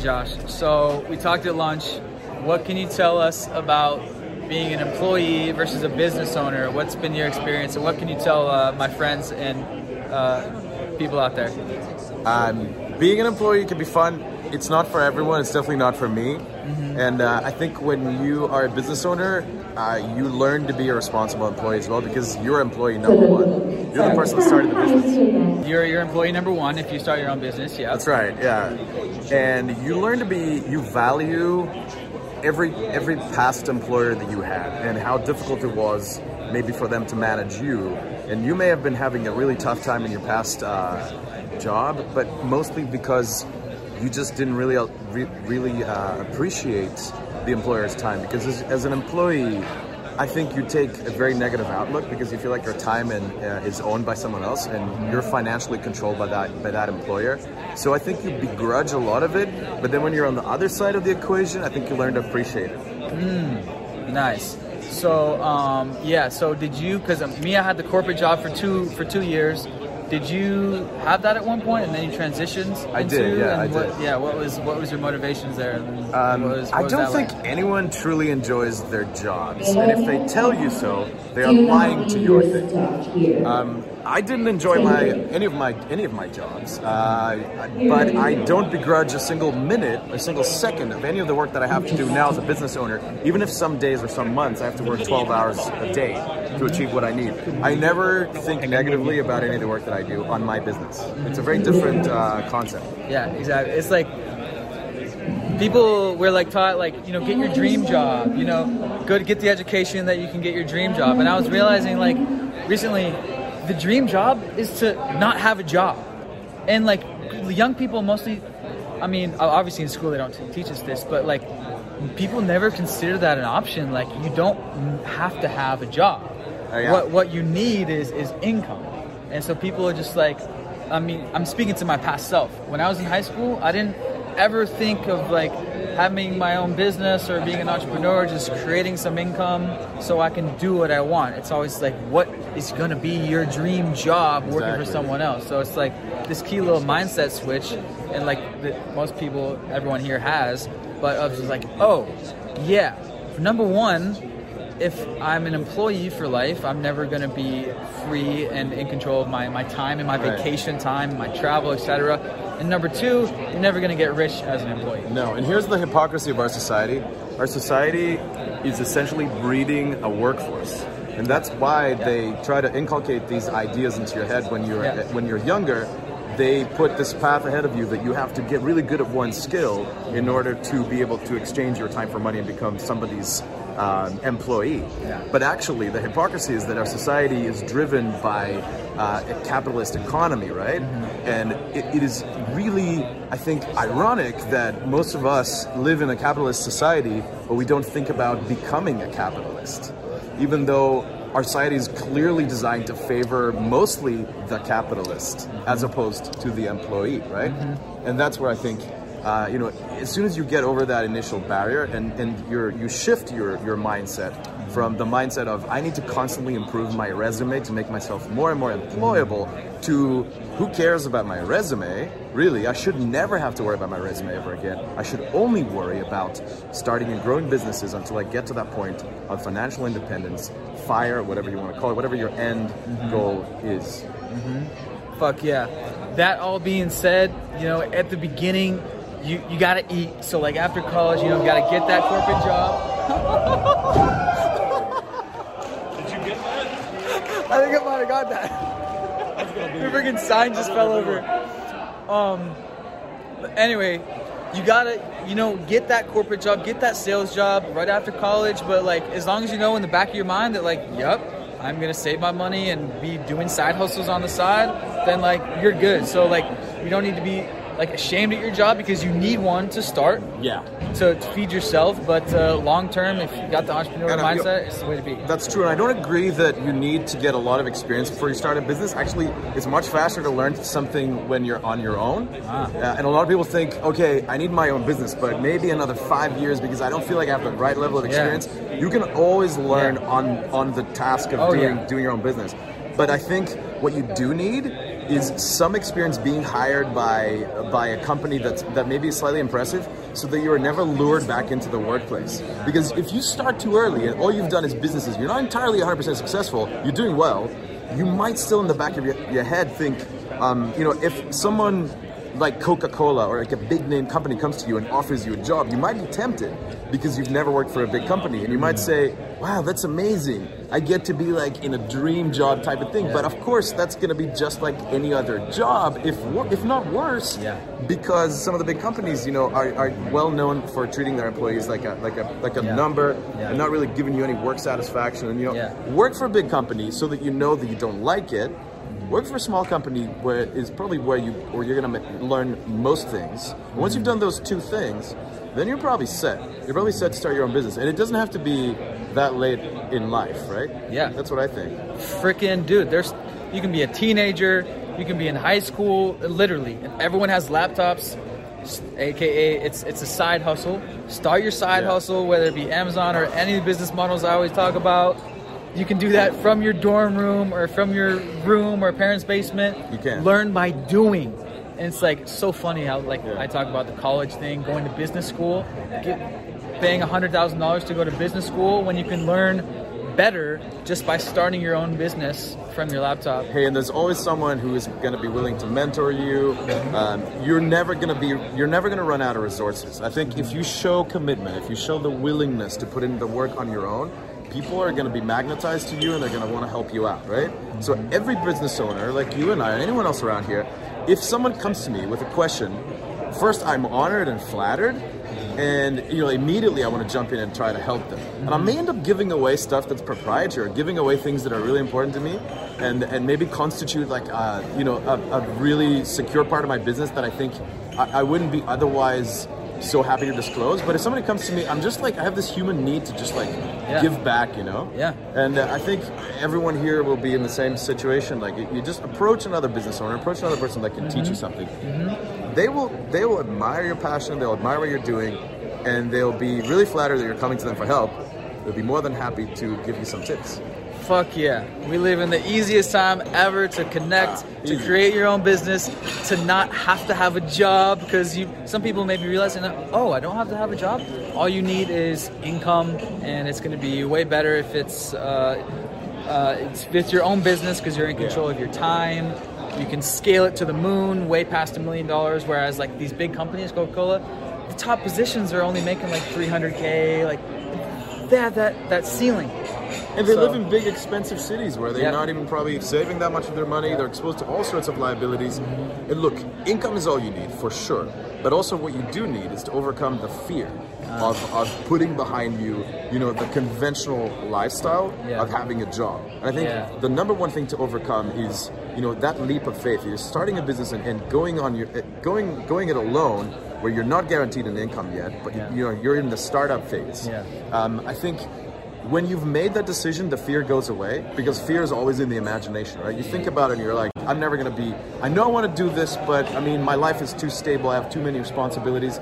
Josh. So we talked at lunch. What can you tell us about being an employee versus a business owner? What's been your experience, and what can you tell uh, my friends and uh, people out there? Um, being an employee can be fun. It's not for everyone. It's definitely not for me. Mm-hmm. And uh, I think when you are a business owner, uh, you learn to be a responsible employee as well because you're employee number one. You're the person that started the business. You're your employee number one if you start your own business. Yeah, that's right. Yeah, and you learn to be. You value every every past employer that you had and how difficult it was maybe for them to manage you. And you may have been having a really tough time in your past uh, job, but mostly because you just didn't really uh, re- really uh, appreciate the employer's time. Because as, as, an employee, I think you take a very negative outlook because you feel like your time and, uh, is owned by someone else, and you're financially controlled by that by that employer. So I think you begrudge a lot of it, but then when you're on the other side of the equation, I think you learn to appreciate it. Mm, nice. So um, yeah, so did you? Because um, me, I had the corporate job for two for two years. Did you have that at one point, and then you transitioned? I did. Yeah, I what, did. Yeah. What was what was your motivations there? Um, was, I don't think like? anyone truly enjoys their jobs, and if they tell you so, they are lying to your thing. Um, I didn't enjoy my any of my any of my jobs, uh, but I don't begrudge a single minute, a single second of any of the work that I have to do now as a business owner. Even if some days or some months I have to work 12 hours a day to achieve what I need, I never think negatively about any of the work that I do on my business. It's a very different uh, concept. Yeah, exactly. It's like people were like taught like you know get your dream job, you know, go get the education that you can get your dream job, and I was realizing like recently the dream job is to not have a job. And like young people mostly, I mean, obviously in school they don't teach us this, but like people never consider that an option. Like you don't have to have a job. Oh, yeah. What what you need is is income. And so people are just like, I mean, I'm speaking to my past self. When I was in high school, I didn't ever think of like having my own business or being an entrepreneur, just creating some income so I can do what I want. It's always like, what is going to be your dream job working exactly. for someone else? So it's like this key little mindset switch, and like the, most people, everyone here has, but of just like, oh, yeah, number one, if I'm an employee for life, I'm never going to be free and in control of my, my time and my right. vacation time, my travel, etc. And number two, you're never going to get rich as an employee. No, and here's the hypocrisy of our society. Our society is essentially breeding a workforce. And that's why yeah. they try to inculcate these ideas into your head when you're when you're younger they put this path ahead of you that you have to get really good at one skill in order to be able to exchange your time for money and become somebody's um, employee. Yeah. But actually, the hypocrisy is that our society is driven by uh, a capitalist economy, right? Mm-hmm. And it, it is really, I think, ironic that most of us live in a capitalist society, but we don't think about becoming a capitalist. Even though our society is clearly designed to favor mostly the capitalist as opposed to the employee, right? Mm-hmm. And that's where I think, uh, you know, as soon as you get over that initial barrier and, and you you shift your, your mindset from the mindset of I need to constantly improve my resume to make myself more and more employable to who cares about my resume? Really, I should never have to worry about my resume ever again. I should only worry about starting and growing businesses until I get to that point of financial independence, fire, whatever you want to call it, whatever your end mm-hmm. goal is. Mm-hmm. Fuck yeah. That all being said, you know, at the beginning, you, you gotta eat. So, like after college, you know, you gotta get that corporate job. I think I might have got that. The freaking sign just fell over. Um. but Anyway, you gotta, you know, get that corporate job, get that sales job right after college. But like, as long as you know in the back of your mind that like, yep, I'm gonna save my money and be doing side hustles on the side, then like you're good. So like, you don't need to be like ashamed at your job because you need one to start. Yeah. To, to feed yourself, but uh, long term, if you got the entrepreneurial and, mindset, it's the way to be. That's true, and I don't agree that you need to get a lot of experience before you start a business. Actually, it's much faster to learn something when you're on your own. Ah. Uh, and a lot of people think, okay, I need my own business, but maybe another five years because I don't feel like I have the right level of experience. Yeah. You can always learn yeah. on on the task of oh, doing yeah. doing your own business. But I think what you do need is some experience being hired by by a company that's that maybe is slightly impressive, so that you are never lured back into the workplace. Because if you start too early and all you've done is businesses, you're not entirely 100% successful. You're doing well. You might still in the back of your, your head think, um, you know, if someone like Coca-Cola or like a big name company comes to you and offers you a job, you might be tempted because you've never worked for a big company and you might say, wow, that's amazing. I get to be like in a dream job type of thing. Yeah. But of course, that's going to be just like any other job, if if not worse. Yeah. Because some of the big companies, you know, are, are well known for treating their employees like a like a like a Yeah. number Yeah. and not really giving you any work satisfaction. And you know, work for a big company so that you know that you don't like it. Work for a small company where is probably where you where you're gonna ma- learn most things. And once you've done those two things, then you're probably set. You're probably set to start your own business, and it doesn't have to be that late in life, right? Yeah. that's what I think. freaking dude there's you can be a teenager you can be in high school literally and everyone has laptops aka it's it's a side hustle start your side Yeah. hustle whether it be amazon or any of the business models i always talk about you can do that from your dorm room or from your room or parents basement You can. learn by doing and it's like so funny how like Yeah. i talk about the college thing going to business school get, paying $100000 to go to business school when you can learn better just by starting your own business from your laptop. Hey, and there's always someone who is going to be willing to mentor you. Um, you're never going to be, you're never going to run out of resources. I think if you show commitment, if you show the willingness to put in the work on your own, people are going to be magnetized to you and they're going to want to help you out, right? So every business owner, like you and I, and anyone else around here, if someone comes to me with a question, first I'm honored and flattered, and you know immediately I want to jump in and try to help them. And I may end up giving away stuff that's proprietary, giving away things that are really important to me, and and maybe constitute like uh, you know a, a really secure part of my business that I think I, I wouldn't be otherwise so happy to disclose. But if somebody comes to me, I'm just like I have this human need to just like Yeah. give back, you know. Yeah. And uh, I think everyone here will be in the same situation. Like you, you just approach another business owner, approach another person that can teach you something. They will they will admire your passion. They'll admire what you're doing, and they'll be really flattered that you're coming to them for help. They'll be more than happy to give you some tips. Fuck yeah. We live in the easiest time ever to connect, to create your own business, to not have to have a job because you some people may be realizing that, oh, I don't have to have a job. All you need is income and it's going to be way better if it's uh, uh, it's, it's your own business because you're in control of your time. You can scale it to the moon, way past a million dollars. Whereas like these big companies, Coca-Cola, the top positions are only making like 300k. Like they have that that ceiling. And they So- live in big, expensive cities where they're Yeah. not even probably saving that much of their money. They're exposed to all sorts of liabilities. And look, income is all you need for sure. But also, what you do need is to overcome the fear Ah. of, of putting behind you, you know, the conventional lifestyle Yeah. of having a job. And I think Yeah. the number one thing to overcome is, you know, that leap of faith. You're starting a business and, and going on your eh, going going it alone, where you're not guaranteed an income yet, but Yeah. you know you're in the startup phase. Yeah. Um, I think when you've made that decision, the fear goes away because fear is always in the imagination, right? You think about it and you're like, I'm never going to be, I know I want to do this, but I mean, my life is too stable, I have too many responsibilities.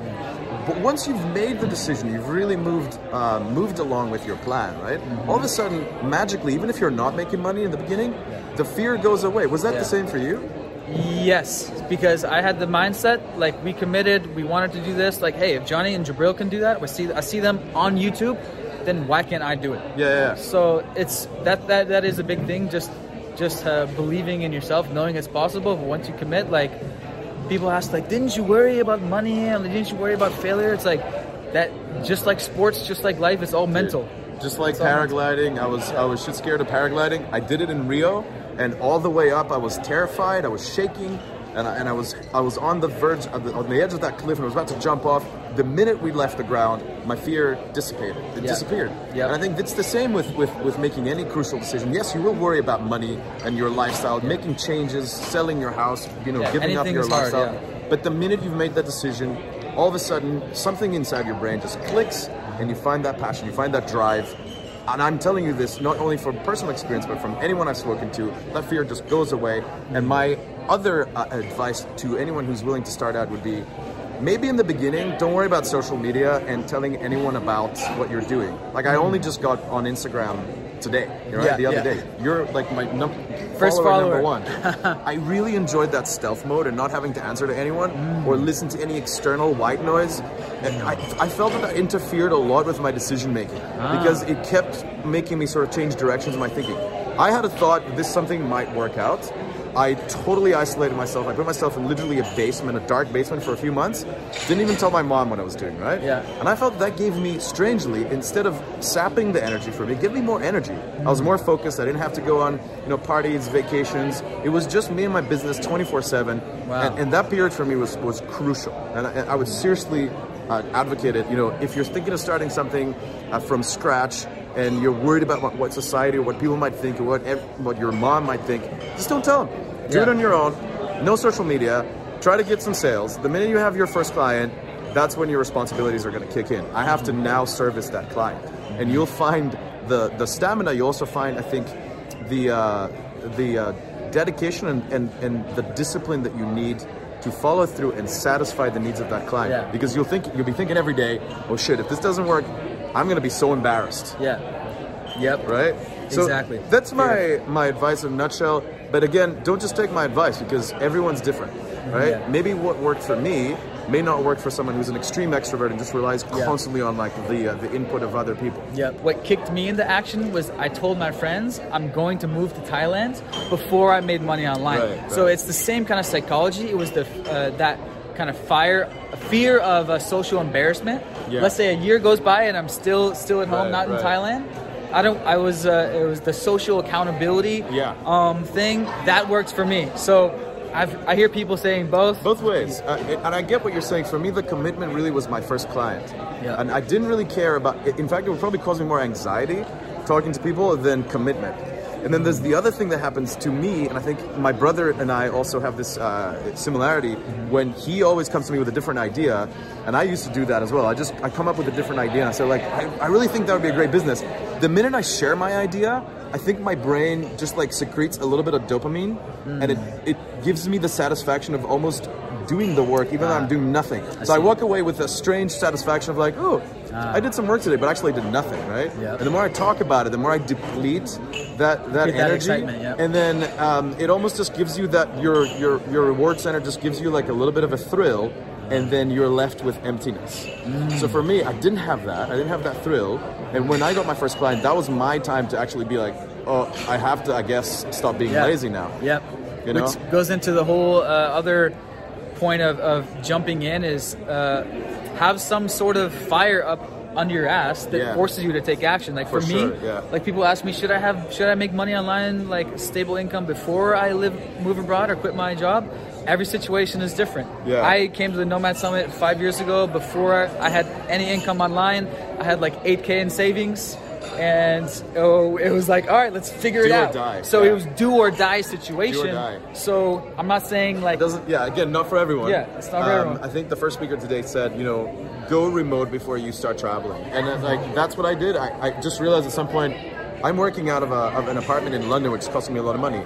But once you've made the decision, you've really moved uh, moved along with your plan, right? All of a sudden, magically, even if you're not making money in the beginning, the fear goes away. Was that Yeah. the same for you? Yes, because I had the mindset like we committed, we wanted to do this. Like, hey, if Johnny and Jabril can do that, we see I see them on YouTube, then why can't I do it? Yeah, yeah. So it's that that that is a big thing. Just just uh, believing in yourself, knowing it's possible. But once you commit, like people ask, like, didn't you worry about money? And didn't you worry about failure? It's like that. Just like sports, just like life, it's all mental. Just like It's paragliding, I was I was shit scared of paragliding. I did it in Rio, and all the way up, I was terrified. I was shaking, and I, and I was I was on the verge of the, on the edge of that cliff, and I was about to jump off. The minute we left the ground, my fear dissipated. It Yeah. disappeared. Yeah. And I think it's the same with, with with making any crucial decision. Yes, you will worry about money and your lifestyle, making changes, selling your house, you know, Yeah, giving up your hard, lifestyle. yeah. But the minute you've made that decision, all of a sudden something inside your brain just clicks and you find that passion, you find that drive. And I'm telling you this not only from personal experience, but from anyone I've spoken to, that fear just goes away. And my other uh, advice to anyone who's willing to start out would be maybe in the beginning, don't worry about social media and telling anyone about what you're doing. Like, I only just got on Instagram today, right? Yeah, the other yeah. day. You're like my num- First follower, follower. number one. I really enjoyed that stealth mode and not having to answer to anyone Mm. or listen to any external white noise. And I, I felt that that interfered a lot with my decision making Ah. because it kept making me sort of change directions in my thinking. I had a thought this something might work out. I totally isolated myself. I put myself in literally a basement, a dark basement for a few months. Didn't even tell my mom what I was doing, right? Yeah. And I felt that gave me, strangely, instead of sapping the energy from me, it gave me more energy. I was more focused. I didn't have to go on, you know, parties, vacations. It was just me and my business 24/7. Wow. And, and that period for me was was crucial. And I, and I would seriously uh, advocate it. You know, if you're thinking of starting something uh, from scratch and you're worried about what, what society or what people might think or what what your mom might think, just don't tell them. Do it on your own. No social media. Try to get some sales. The minute you have your first client, that's when your responsibilities are going to kick in. I have to now service that client, and you'll find the the stamina. You also find, I think, the uh, the uh, dedication and, and and the discipline that you need to follow through and satisfy the needs of that client. Yeah. Because you'll think you'll be thinking every day, oh shit, if this doesn't work, I'm going to be so embarrassed Yeah. Yep. right? So Exactly. That's my my advice in a nutshell. But again, don't just take my advice because everyone's different, right? Yeah. Maybe what worked for me may not work for someone who's an extreme extrovert and just relies Yeah. constantly on like the uh, the input of other people. Yeah. What kicked me into action was I told my friends I'm going to move to Thailand before I made money online. Right, So it's the same kind of psychology. It was the uh, that kind of fire, fear of uh, social embarrassment. Yeah. Let's say a year goes by and I'm still still at home, Right, not in. Thailand. I don't. I was. Uh, it was the social accountability. Yeah. Um, thing that works for me. So, I've I hear people saying both. Both ways, uh, and I get what you're saying. For me, the commitment really was my first client, Yeah. and I didn't really care about. In fact, it would probably cause me more anxiety talking to people than commitment. And then there's the other thing that happens to me, and I think my brother and I also have this uh, similarity. When he always comes to me with a different idea, and I used to do that as well. I just I come up with a different idea, and I say like, I, I really think that would be a great business. The minute I share my idea, I think my brain just like secretes a little bit of dopamine, and it it gives me the satisfaction of almost doing the work, even though I'm doing nothing. so I walk away with a strange satisfaction of like, oh, I did some work today, but actually did nothing, right? Yeah. And the more I talk about it, the more I deplete that that Get that energy, excitement, yeah. and then um, it almost just gives you that your your your reward center just gives you like a little bit of a thrill. And then you're left with emptiness. So for me, I didn't have that. I didn't have that thrill. And when I got my first client, that was my time to actually be like, oh, I have to, I guess, stop being Yeah. lazy now. Yep. You know? Which goes into the whole uh, other point of, of jumping in is uh, have some sort of fire up under your ass that Yeah. forces you to take action. Like for, For me, sure, yeah. like people ask me, should I have should I make money online, like stable income before I live move abroad or quit my job? Every situation is different. Yeah. I came to the Nomad Summit five years ago. Before I had any income online, I had like 8k in savings. And oh, it was like, all right, let's figure Do it or out. die, So yeah. it was do or die situation. die. So I'm not saying like doesn't yeah again not for everyone Yeah, it's not for Um, everyone. i think the first speaker today said you know go remote before you start traveling and then, like that's what i did I, I just realized at some point i'm working out of, a, of an apartment in london which is costing me a lot of money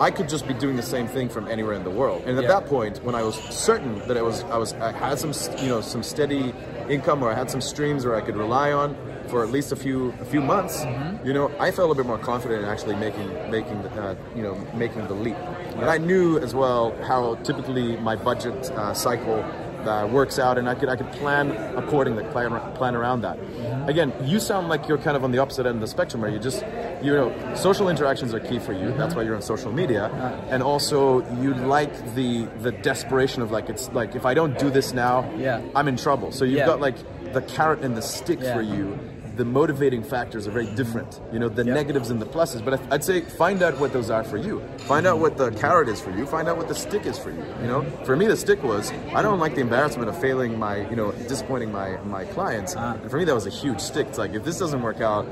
i could just be doing the same thing from anywhere in the world and at Yeah. that point when i was certain that it was i was i had some you know some steady income or i had some streams where i could rely on for at least a few a few months, Mm-hmm. you know, I felt a bit more confident in actually making making the uh, you know making the leap. And I knew as well how typically my budget uh, cycle uh, works out, and I could I could plan accordingly, plan plan around that. Mm-hmm. Again, you sound like you're kind of on the opposite end of the spectrum, where you just you know social interactions are key for you. Mm-hmm. That's why you're on social media, and also you like the the desperation of like it's like if I don't do this now, Yeah. I'm in trouble. So you've Yeah. got like the carrot and the stick Yeah. for you the motivating factors are very different. You know, the Yep. negatives and the pluses. But I'd say find out what those are for you. Find out what the carrot is for you. Find out what the stick is for you. You know, for me, the stick was I don't like the embarrassment of failing my, you know, disappointing my my clients. Ah. And for me, that was a huge stick. It's like if this doesn't work out,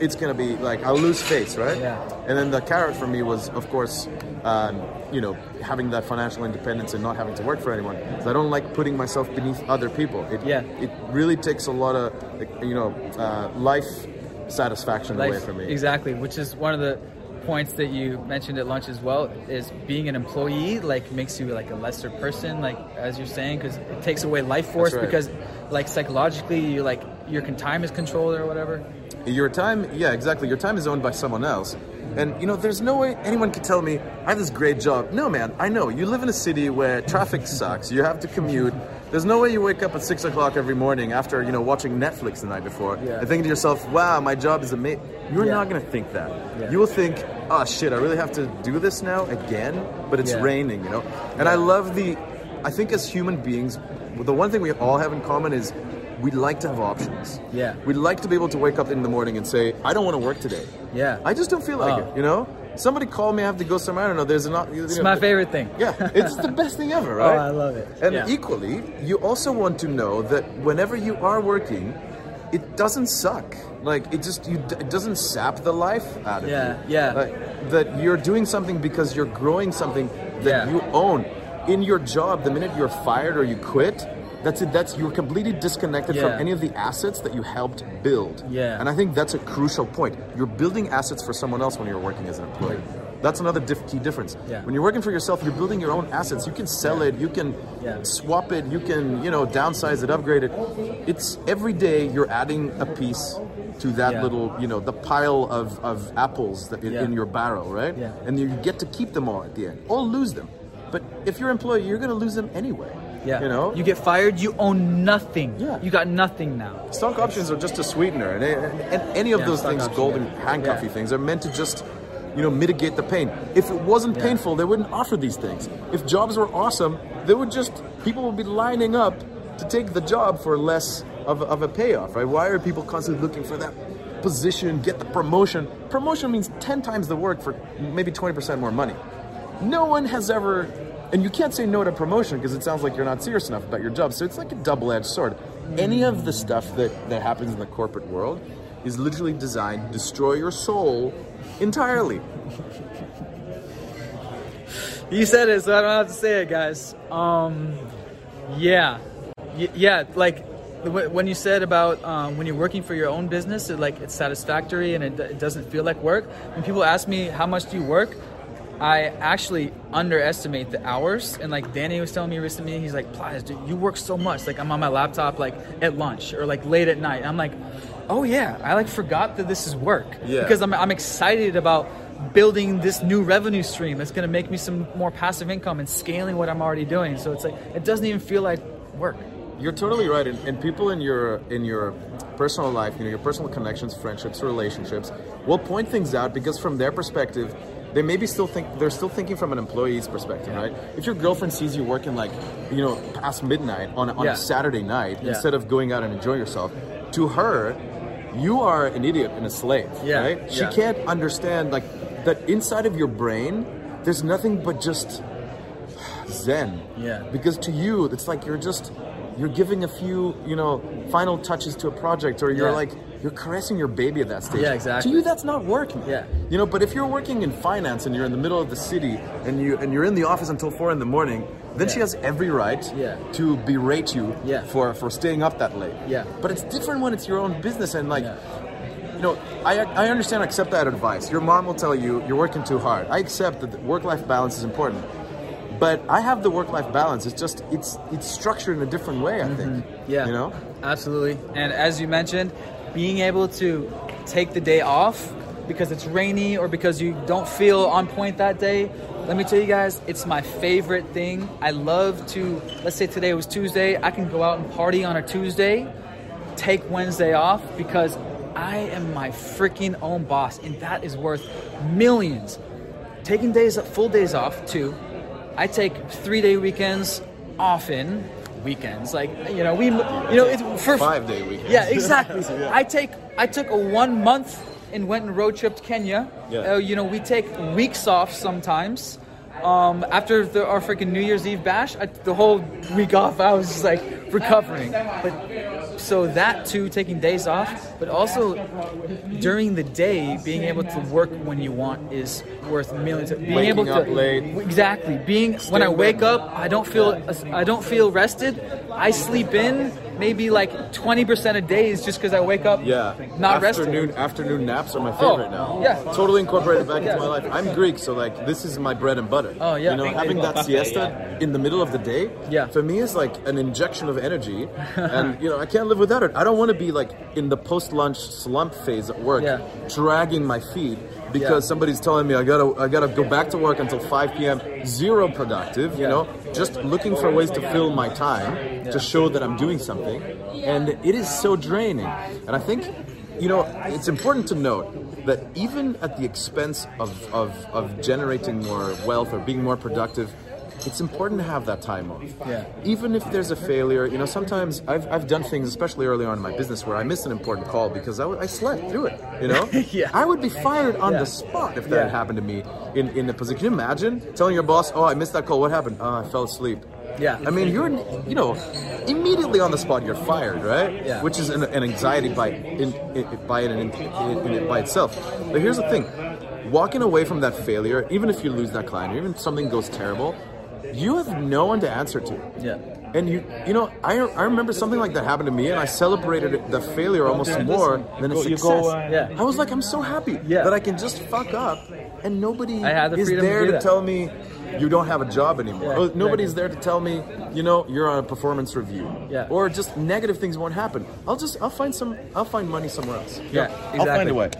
it's gonna be like I'll lose face, right? Yeah. And then the carrot for me was, of course, um, you know, having that financial independence and not having to work for anyone. So I don't like putting myself beneath other people. It, Yeah. It really takes a lot of, you know, uh, life satisfaction away from me. exactly, which is one of the points that you mentioned at lunch as well. Is being an employee like makes you like a lesser person, like as you're saying, because it takes away life force right. because like psychologically you like your time is controlled or whatever. Your time, yeah, exactly. Your time is owned by someone else. And you know, there's no way anyone could tell me I have this great job. No, man, I know you live in a city where traffic sucks. You have to commute. There's no way you wake up at six o'clock every morning after you know watching Netflix the night before Yeah. and thinking to yourself, "Wow, my job is amazing." You're Yeah. not gonna think that. Yeah. You will think, "Oh shit, I really have to do this now again." But it's raining, you know. And I love the. I think as human beings, the one thing we all have in common is we like to have options. Yeah. We'd like to be able to wake up in the morning and say, I don't want to work today. Yeah. I just don't feel like Oh. it, you know? Somebody called me, I have to go somewhere. I don't know. There's not. You It's my favorite thing. Yeah, it's the best thing ever, Oh. I love it. And Yeah. equally, you also want to know that whenever you are working, it doesn't suck. Like it just you, it doesn't sap the life out of Yeah, you. yeah. Like, that you're doing something because you're growing something that Yeah. you own. In your job, the minute you're fired or you quit, that's it. That's you're completely disconnected Yeah. from any of the assets that you helped build. Yeah. And I think that's a crucial point. You're building assets for someone else when you're working as an employee. That's another diff- key difference. Yeah. When you're working for yourself, you're building your own assets. You can sell it, you can Yeah. swap it, you can, you know, downsize it, upgrade it. It's every day you're adding a piece to that Yeah. little, you know, the pile of, of apples that in, Yeah. in your barrel, right? Yeah. And you get to keep them all at the end, or lose them. But if you're an employee, you're going to lose them anyway. Yeah. You know? You get fired, you own nothing. Yeah. You got nothing now. Stock options are just a sweetener, and, and any of Yeah, those things, option, golden yeah. handcuffy Yeah. things, are meant to just, you know, mitigate the pain. If it wasn't Yeah. painful, they wouldn't offer these things. If jobs were awesome, they would just people would be lining up to take the job for less of, of a payoff, right? Why are people constantly looking for that position, get the promotion? Promotion means ten times the work for maybe twenty percent more money. No one has ever, and you can't say no to promotion because it sounds like you're not serious enough about your job. So it's like a double-edged sword. Any of the stuff that, that happens in the corporate world is literally designed to destroy your soul entirely. You said it, so I don't have to say it, guys. Um, yeah, Y- yeah. Like when you said about um, when you're working for your own business, it, like it's satisfactory and it, it doesn't feel like work. When people ask me how much do you work, I actually underestimate the hours. And like Danny was telling me recently, he's like, "Plies, dude, you work so much. Like I'm on my laptop like at lunch or like late at night." I'm like, "Oh yeah, I like forgot that this is work." Yeah. Because I'm I'm excited about building this new revenue stream that's going to make me some more passive income and scaling what I'm already doing. So it's like it doesn't even feel like work. You're totally right, and, and people in your in your personal life, you know, your personal connections, friendships, relationships, will point things out because from their perspective, they maybe still think they're still thinking from an employee's perspective, right? If your girlfriend sees you working like, you know, past midnight on, on Yeah. a Saturday night Yeah. instead of going out and enjoying yourself, to her, you are an idiot and a slave, Yeah, right? She yeah. can't understand like that inside of your brain, there's nothing but just zen. Yeah. Because to you, it's like you're just you're giving a few, you know, final touches to a project, or you're Yeah. like you're caressing your baby at that stage. Yeah, exactly. To you, that's not work. man. Yeah. You know, but if you're working in finance and you're in the middle of the city and you and you're in the office until four in the morning, then she has every right Yeah. to berate you Yeah. for for staying up that late. Yeah. But it's different when it's your own business and like. Yeah. You know, I, I understand, I accept that advice. Your mom will tell you you're working too hard. I accept that work life balance is important. But I have the work life balance. It's just, it's it's structured in a different way, I think. Mm-hmm. Yeah. You know? Absolutely. And as you mentioned, being able to take the day off because it's rainy or because you don't feel on point that day, let me tell you guys, it's my favorite thing. I love to, let's say today was Tuesday, I can go out and party on a Tuesday, take Wednesday off because I am my freaking own boss and that is worth millions. Taking days, full days off too. I take three day weekends often. Weekends, like you know, we, you know, it's for Five day weekend. yeah, exactly. I take I took a one month and went and road trip to Kenya. Yeah. Uh, you know, we take weeks off sometimes. Um, after the, our freaking New Year's Eve bash, I, the whole week off, I was just like recovering. But so that too, taking days off, but also during the day, being able to work when you want is worth millions. Of, Being Waking able to up late. exactly being when I wake up, I don't feel I don't feel rested. I sleep in maybe like 20% of days just because I wake up Yeah. not afternoon rested. afternoon naps are my favorite oh, now. Oh, yeah. Totally incorporated back Yeah. into my life. I'm Greek, so like this is my bread and butter. Oh, yeah. You know, having that siesta in the middle of the day, Yeah. for me is like an injection of energy. and you know, I can't live without it. I don't want to be like in the post lunch slump phase at work, Yeah. dragging my feet because Yeah. somebody's telling me I gotta I gotta go back to work until 5 p.m. Zero productive, you know, just looking for ways to fill my time to show that I'm doing something, and it is so draining. And I think, you know, it's important to note that even at the expense of of, of generating more wealth or being more productive. It's important to have that time off. Yeah. Even if there's a failure, you know, sometimes I've, I've done things, especially early on in my business, where I missed an important call because I, I slept through it. You know, Yeah. I would be fired on Yeah. the spot if that Yeah. happened to me in in a position. Can you imagine telling your boss, "Oh, I missed that call. What happened? Oh, I fell asleep." Yeah. I mean, you're you know immediately on the spot. You're fired, right? Yeah. Which is an, an anxiety by in, in, by it in, in, in it by itself. But here's the thing: walking away from that failure, even if you lose that client, or even if something goes terrible, you have no one to answer to. Yeah. And you, you know, I, I remember something like that happened to me, and I celebrated the failure almost more than a You go- you success. go, uh, Yeah. I was like, I'm so happy Yeah. that I can just fuck up, and nobody I had the is freedom to there to, tell me you don't have a job anymore. Yeah, Nobody's exactly. there to tell me, you know, you're on a performance review. Yeah. Or just negative things won't happen. I'll just, I'll find some, I'll find money somewhere else. Yeah, exactly. I'll find a way.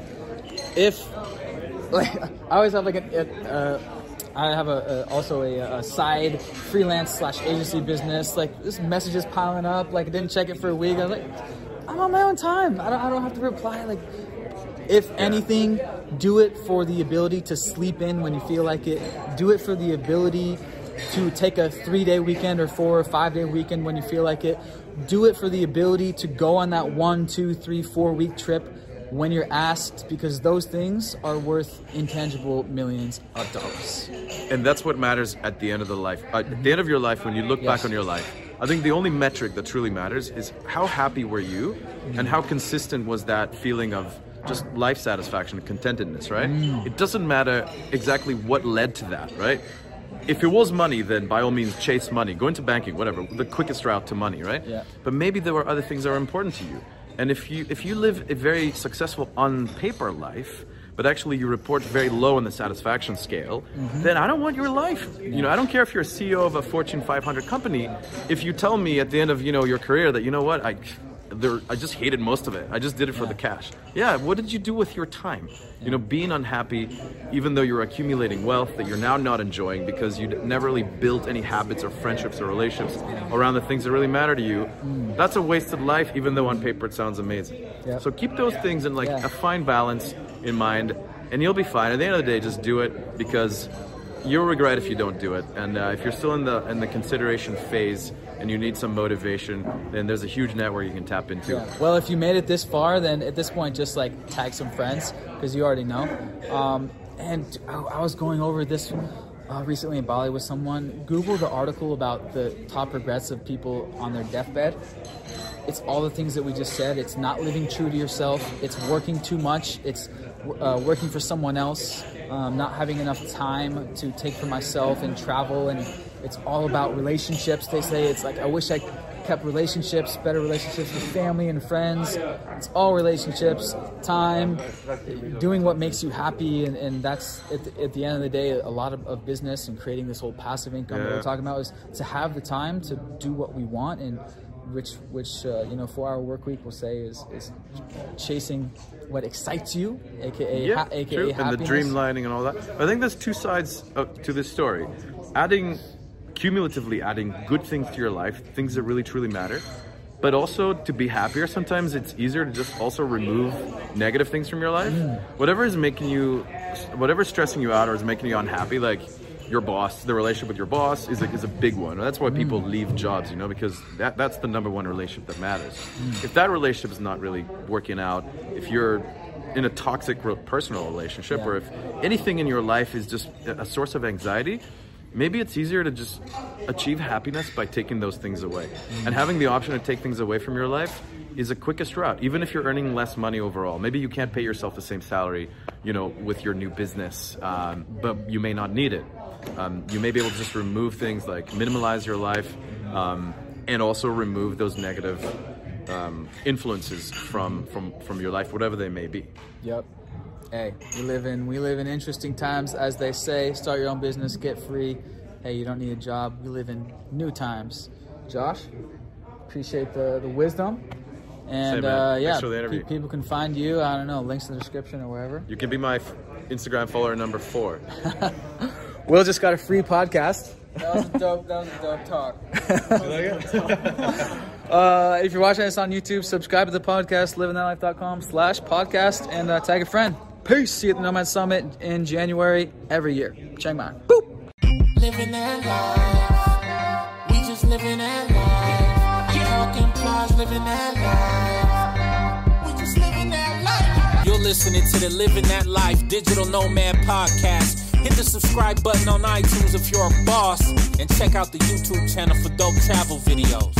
if like I always have like a, a uh, I have a, a also a, a side freelance slash agency business. Like this message is piling up. Like I didn't check it for a week. I was like, I'm on my own time. I don't, I don't have to reply. Like if anything, do it for the ability to sleep in when you feel like it. Do it for the ability to take a three day weekend or four or five day weekend when you feel like it. Do it for the ability to go on that one, two, three, four week trip when you're asked because those things are worth intangible millions of dollars. and that's what matters at the end of the life. At the end of your life, when you look Yes. back on your life, I think the only metric that truly matters is how happy were you, and how consistent was that feeling of just life satisfaction and contentedness. Right? Mm. It doesn't matter exactly what led to that. Right? If it was money, then by all means chase money. Go into banking, whatever. The quickest route to money, right? Yeah. But maybe there were other things that are important to you. And if you if you live a very successful on paper life, but actually you report very low on the satisfaction scale, mm-hmm. then I don't want your life. You know, I don't care if you're a CEO of a Fortune 500 company. If you tell me at the end of you know your career that you know what I. There, I just hated most of it. I just did it for the cash. Yeah, what did you do with your time? You know, being unhappy, even though you're accumulating wealth that you're now not enjoying because you never really built any habits or friendships or relationships around the things that really matter to you. That's a wasted life, even though on paper it sounds amazing. Yeah. So keep those things in like Yeah. a fine balance in mind, and you'll be fine. At the end of the day, just do it because you'll regret if you don't do it. And uh, if you're still in the in the consideration phase and you need some motivation, then there's a huge network you can tap into. Yeah. Well, if you made it this far, then at this point, just like tag some friends because you already know. Um, and I, I was going over this uh, recently in Bali with someone. Google the article about the top regrets of people on their deathbed. It's all the things that we just said. It's not living true to yourself. It's working too much. It's uh, working for someone else. Um, not having enough time to take for myself and travel. And it's all about relationships. They say it's like I wish I kept relationships, better relationships with family and friends. It's all relationships, time, doing what makes you happy, and, and that's at the, at the end of the day a lot of, of business and creating this whole passive income that we're talking about is to have the time to do what we want and which which uh, you know four hour work week will say is is chasing what excites you, aka yeah, ha- aka true. and the happiness. dreamlining and all that. I think there's two sides to this story. Adding, cumulatively adding good things to your life, things that really truly matter, but also to be happier. Sometimes it's easier to just also remove negative things from your life. Mm. Whatever is making you, whatever's stressing you out or is making you unhappy, like your boss, the relationship with your boss is a, is a big one. That's why people Mm. leave jobs, you know, because that, that's the number one relationship that matters. Mm. If that relationship is not really working out, if you're in a toxic personal relationship, Yeah. or if anything in your life is just a a source of anxiety, maybe it's easier to just achieve happiness by taking those things away. Mm. And having the option to take things away from your life is the quickest route, even if you're earning less money overall. Maybe you can't pay yourself the same salary, you know, with your new business, um, but you may not need it. Um, you may be able to just remove things like minimalize your life um, and also remove those negative um, influences from from from your life, whatever they may be. Yep. Hey, we live in we live in interesting times, as they say. Start your own business, get free. Hey, you don't need a job. We live in new times. Josh, appreciate the the wisdom. And man. uh, yeah, for the interview. pe- people can find you. I don't know, links in the description or wherever. You can be my f- Instagram follower number four. Will just got a free podcast. That was a dope. That was a dope talk. uh, if you're watching this on YouTube, subscribe to the podcast, livingthatlife.com slash podcast, and uh, tag a friend. Peace. See you at the Nomad Summit in January every year. Chiang Mai. Boop. living that life. We just living that life. Talking plies, living that life. We just living that life. You're listening to the Living That Life Digital Nomad Podcast. Hit the subscribe button on iTunes if you're a boss, and check out the YouTube channel for dope travel videos.